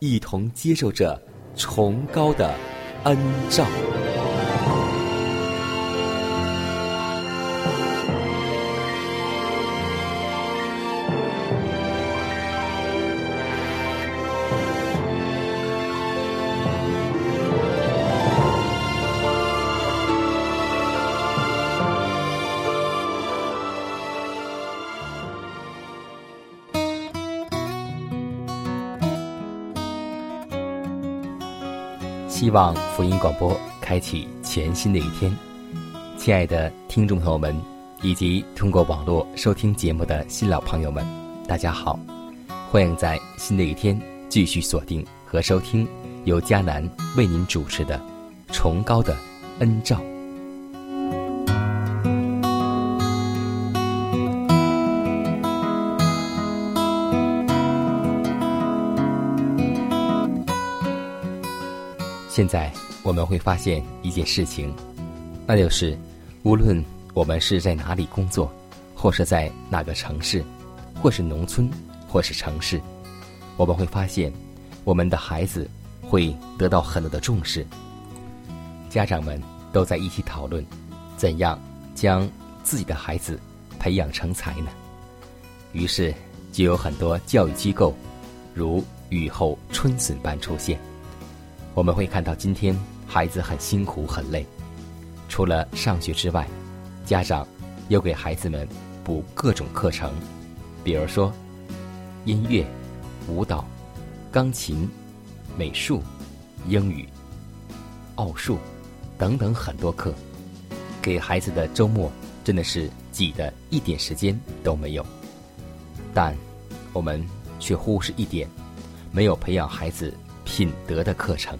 一同接受着崇高的恩照。希望福音广播开启全新的一天，亲爱的听众朋友们，以及通过网络收听节目的新老朋友们，大家好！欢迎在新的一天继续锁定和收听由迦南为您主持的《崇高的恩照》。现在我们会发现一件事情，那就是，无论我们是在哪里工作，或是在哪个城市，或是农村，或是城市，我们会发现，我们的孩子会得到很多的重视。家长们都在一起讨论，怎样将自己的孩子培养成才呢？于是就有很多教育机构，如雨后春笋般出现。我们会看到，今天孩子很辛苦很累，除了上学之外，家长又给孩子们补各种课程，比如说音乐、舞蹈、钢琴、美术、英语、奥数等等很多课，给孩子的周末真的是挤得一点时间都没有。但我们却忽视一点，没有培养孩子。品德的课程，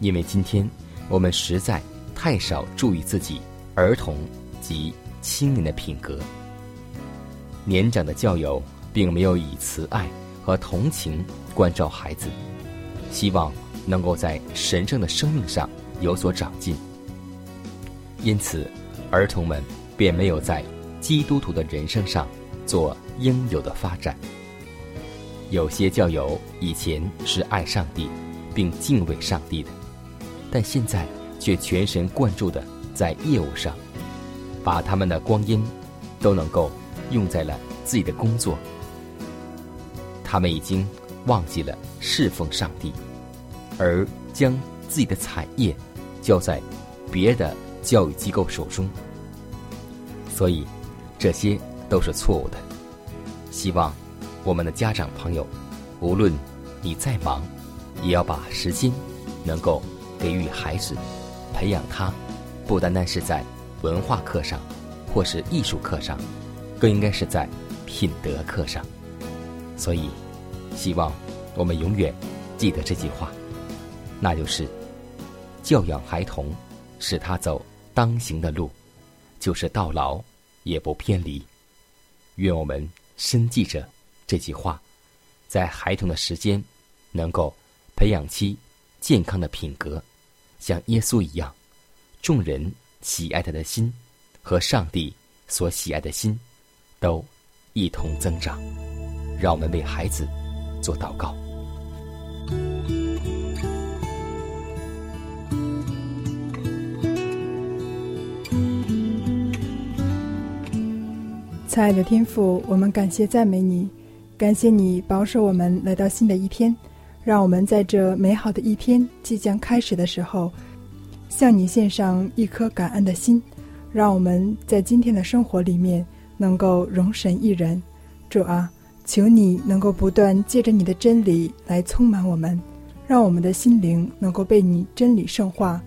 因为今天我们实在太少注意自己儿童及青年的品格。年长的教友并没有以慈爱和同情关照孩子，希望能够在神圣的生命上有所长进。因此，儿童们便没有在基督徒的人生上做应有的发展。有些教友以前是爱上帝，并敬畏上帝的，但现在却全神贯注的在业务上，把他们的光阴都能够用在了自己的工作。他们已经忘记了侍奉上帝，而将自己的产业交在别的教育机构手中。所以，这些都是错误的。希望。我们的家长朋友，无论你再忙，也要把时间能够给予孩子，培养他，不单单是在文化课上，或是艺术课上，更应该是在品德课上。所以，希望我们永远记得这句话，那就是教养孩童，使他走当行的路，就是到老也不偏离。愿我们深记着。这句话在孩童的时间能够培养起健康的品格，像耶稣一样，众人喜爱他的心和上帝所喜爱的心都一同增长，让我们为孩子做祷告。亲爱的天父，我们感谢赞美你。感谢你保守我们来到新的一天，让我们在这美好的一天即将开始的时候，向你献上一颗感恩的心，让我们在今天的生活里面能够容神一人。主啊，求你能够不断借着你的真理来充满我们，让我们的心灵能够被你真理圣化，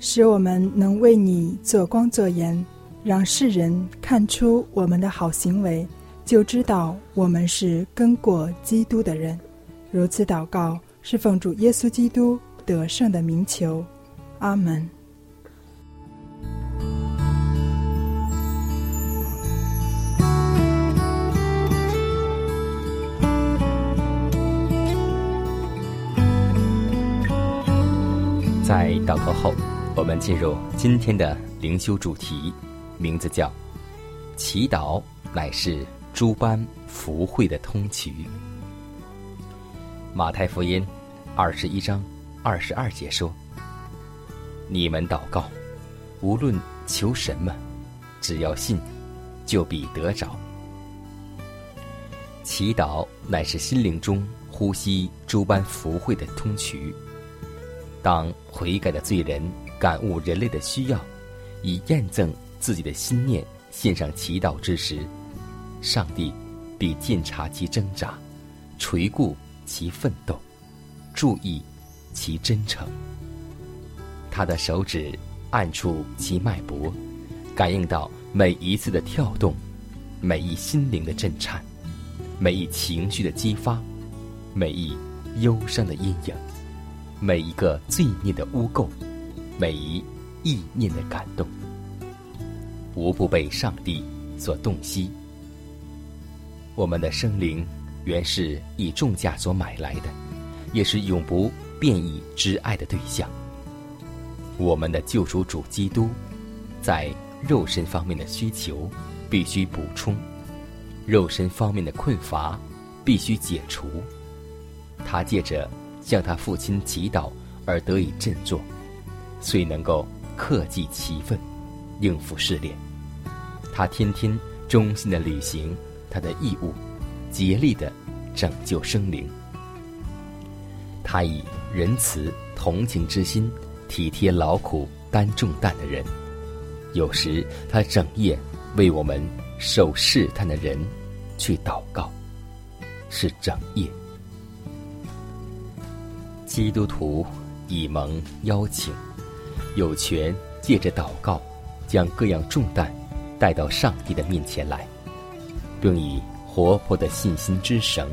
使我们能为你做光做盐。让世人看出我们的好行为，就知道我们是跟过基督的人。如此祷告，是奉主耶稣基督得胜的名求。阿门。在祷告后，我们进入今天的灵修主题。名字叫“祈祷乃是诸般福慧的通渠”。马太福音二十一章二十二节说：“你们祷告，无论求什么，只要信，就必得着。”祈祷乃是心灵中呼吸诸般福慧的通渠。当悔改的罪人感悟人类的需要，以验证。自己的心念献上祈祷之时，上帝必鉴察其挣扎，垂顾其奋斗，注意其真诚。他的手指按触其脉搏，感应到每一次的跳动，每一心灵的震颤，每一情绪的激发，每一忧伤的阴影，每一个罪孽的污垢，每一意念的感动。无不被上帝所洞悉。我们的生灵原是以重价所买来的，也是永不变异之爱的对象。我们的救赎主基督，在肉身方面的需求必须补充，肉身方面的困乏必须解除。他借着向他父亲祈祷而得以振作，遂能够克己其分。应付试炼，他天天忠心的履行他的义务，竭力的拯救生灵。他以仁慈同情之心体贴劳苦担重担的人，有时他整夜为我们受试探的人去祷告，是整夜。基督徒以蒙邀请，有权借着祷告。将各样重担带到上帝的面前来，并以活泼的信心之绳，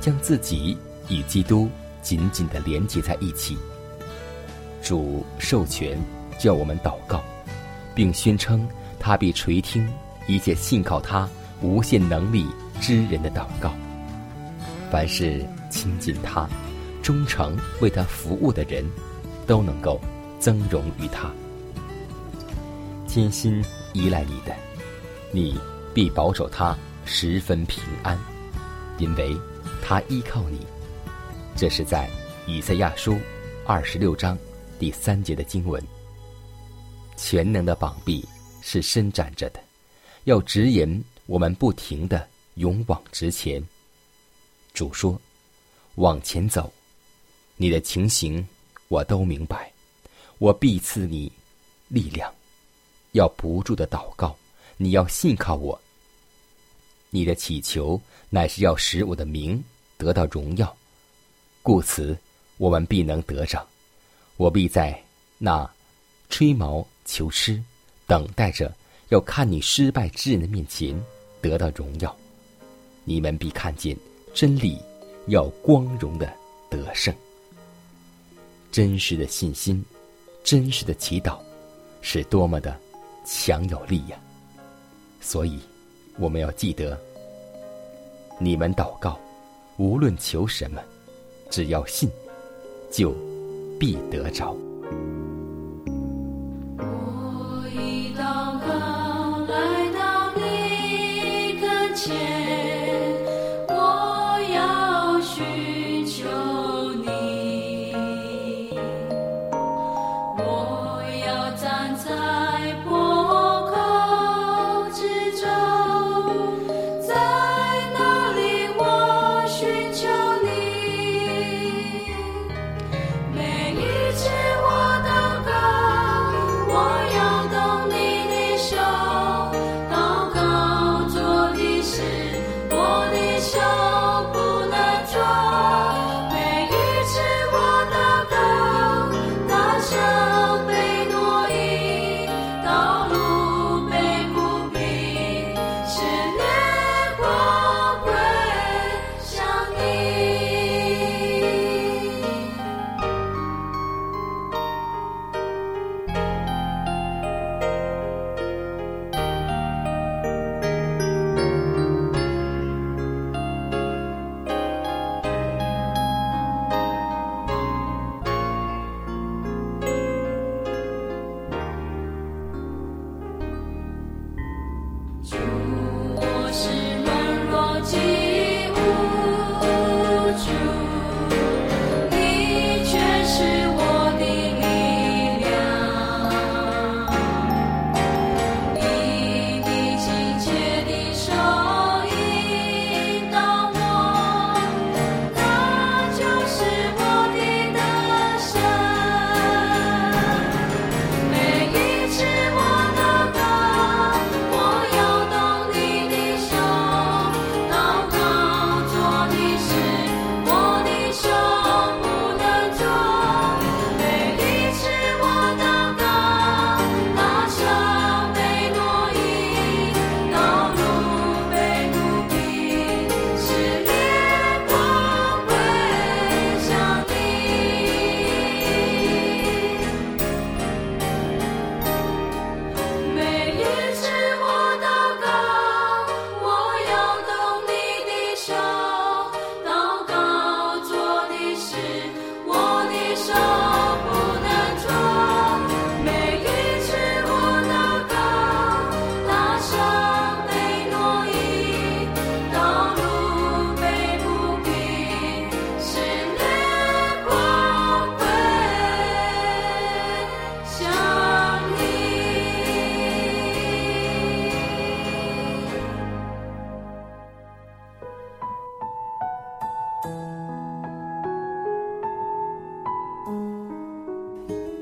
将自己与基督紧紧的连接在一起。主授权叫我们祷告，并宣称他必垂听一切信靠他无限能力之人的祷告。凡是亲近他、忠诚为他服务的人，都能够增荣于他。艰心依赖你的，你必保守他十分平安，因为他依靠你。这是在以赛亚书二十六章第三节的经文。全能的膀臂是伸展着的，要指引我们不停的勇往直前。主说：“往前走，你的情形我都明白，我必赐你力量。”要不住的祷告，你要信靠我。你的祈求乃是要使我的名得到荣耀，故此我们必能得着。我必在那吹毛求疵、等待着要看你失败之人的面前得到荣耀。你们必看见真理要光荣的得胜。真实的信心，真实的祈祷，是多么的。强有力呀！所以，我们要记得，你们祷告，无论求什么，只要信，就必得着。来到你跟前。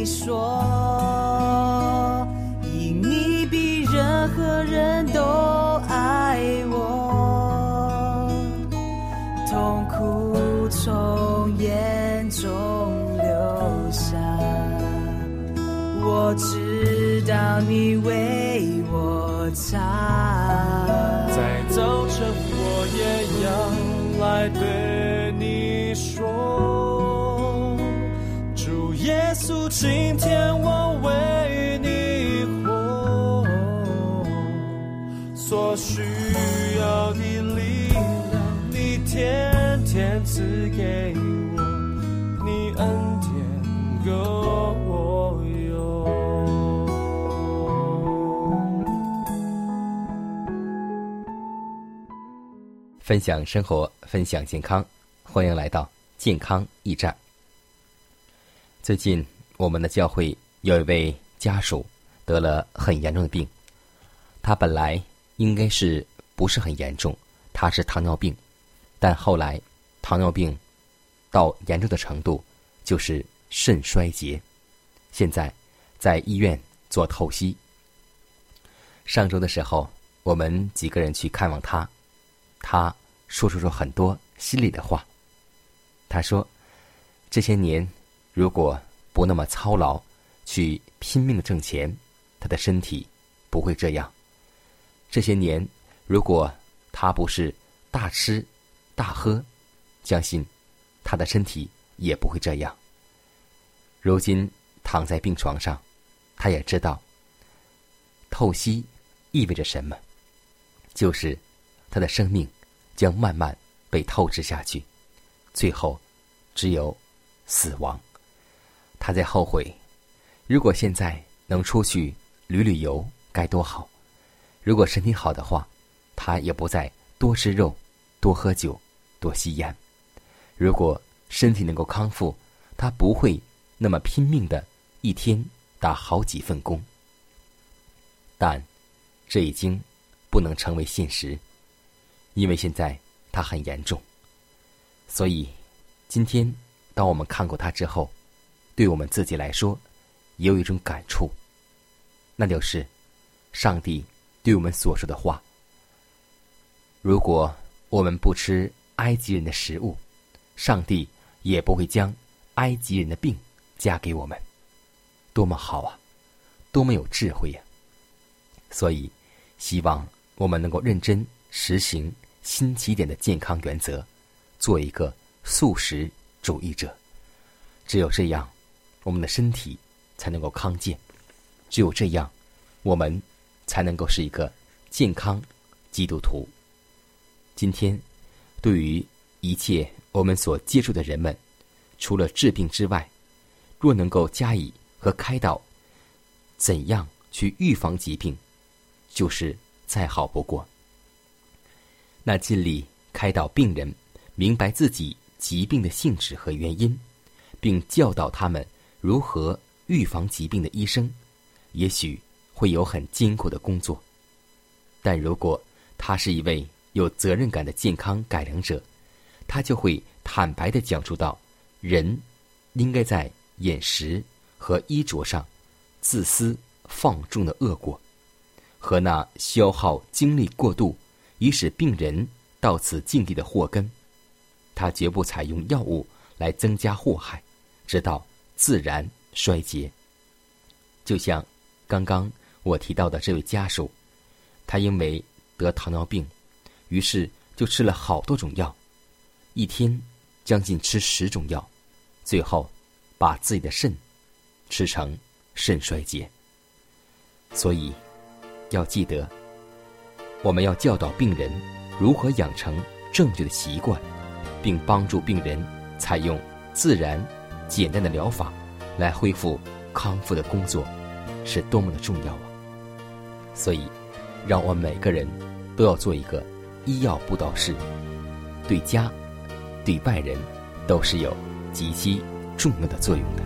你说。分享生活，分享健康，欢迎来到健康驿站。最近，我们的教会有一位家属得了很严重的病，他本来应该是不是很严重，他是糖尿病，但后来糖尿病到严重的程度就是肾衰竭，现在在医院做透析。上周的时候，我们几个人去看望他，他。说出了很多心里的话。他说：“这些年，如果不那么操劳，去拼命的挣钱，他的身体不会这样。这些年，如果他不是大吃大喝，相信他的身体也不会这样。如今躺在病床上，他也知道透析意味着什么，就是他的生命。”将慢慢被透支下去，最后只有死亡。他在后悔，如果现在能出去旅旅游该多好。如果身体好的话，他也不再多吃肉、多喝酒、多吸烟。如果身体能够康复，他不会那么拼命的一天打好几份工。但这已经不能成为现实。因为现在他很严重，所以今天当我们看过他之后，对我们自己来说，也有一种感触，那就是上帝对我们所说的话：如果我们不吃埃及人的食物，上帝也不会将埃及人的病加给我们。多么好啊！多么有智慧呀！所以，希望我们能够认真实行。新起点的健康原则，做一个素食主义者。只有这样，我们的身体才能够康健；只有这样，我们才能够是一个健康基督徒。今天，对于一切我们所接触的人们，除了治病之外，若能够加以和开导怎样去预防疾病，就是再好不过。那尽力开导病人，明白自己疾病的性质和原因，并教导他们如何预防疾病的医生，也许会有很艰苦的工作。但如果他是一位有责任感的健康改良者，他就会坦白的讲述到，人应该在饮食和衣着上自私放纵的恶果，和那消耗精力过度。以使病人到此境地的祸根，他绝不采用药物来增加祸害，直到自然衰竭。就像刚刚我提到的这位家属，他因为得糖尿病，于是就吃了好多种药，一天将近吃十种药，最后把自己的肾吃成肾衰竭。所以要记得。我们要教导病人如何养成正确的习惯，并帮助病人采用自然、简单的疗法来恢复康复的工作，是多么的重要啊！所以，让我们每个人都要做一个医药布道师，对家、对外人都是有极其重要的作用的。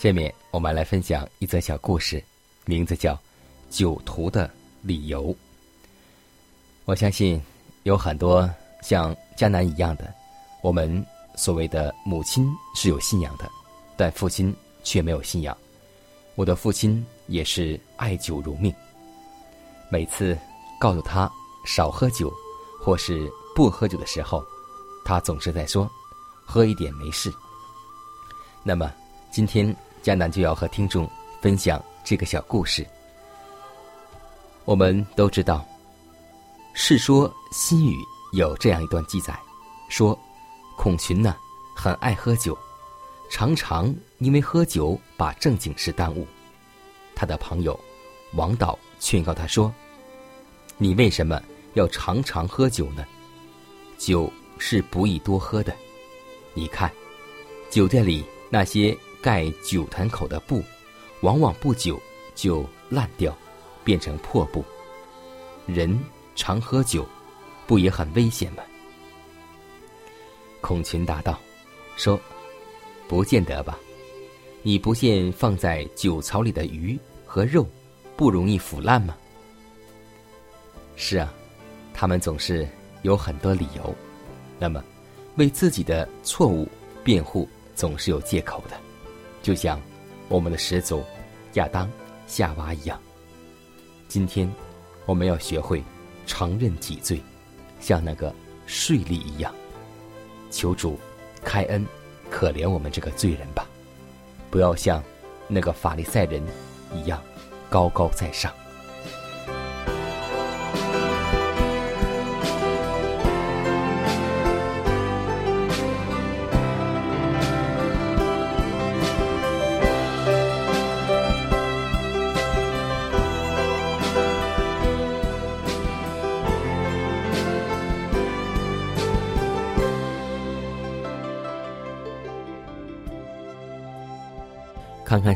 下面我们来分享一则小故事，名字叫《酒徒的理由》。我相信有很多像迦南一样的，我们所谓的母亲是有信仰的，但父亲却没有信仰。我的父亲也是爱酒如命，每次告诉他少喝酒或是不喝酒的时候，他总是在说：“喝一点没事。”那么今天迦南就要和听众分享这个小故事。我们都知道，《世说新语》有这样一段记载，说孔群呢很爱喝酒，常常因为喝酒把正经事耽误。他的朋友王导劝告他说：“你为什么要常常喝酒呢？酒是不宜多喝的。你看，酒店里那些盖酒坛口的布，往往不久就烂掉。”变成破布。人常喝酒，不也很危险吗？孔群答道：“说，不见得吧。你不见放在酒槽里的鱼和肉，不容易腐烂吗？”是啊，他们总是有很多理由，那么为自己的错误辩护总是有借口的，就像我们的始祖亚当、夏娃一样。今天，我们要学会承认己罪，像那个税吏一样。求主开恩，可怜我们这个罪人吧，不要像那个法利赛人一样高高在上。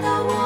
到我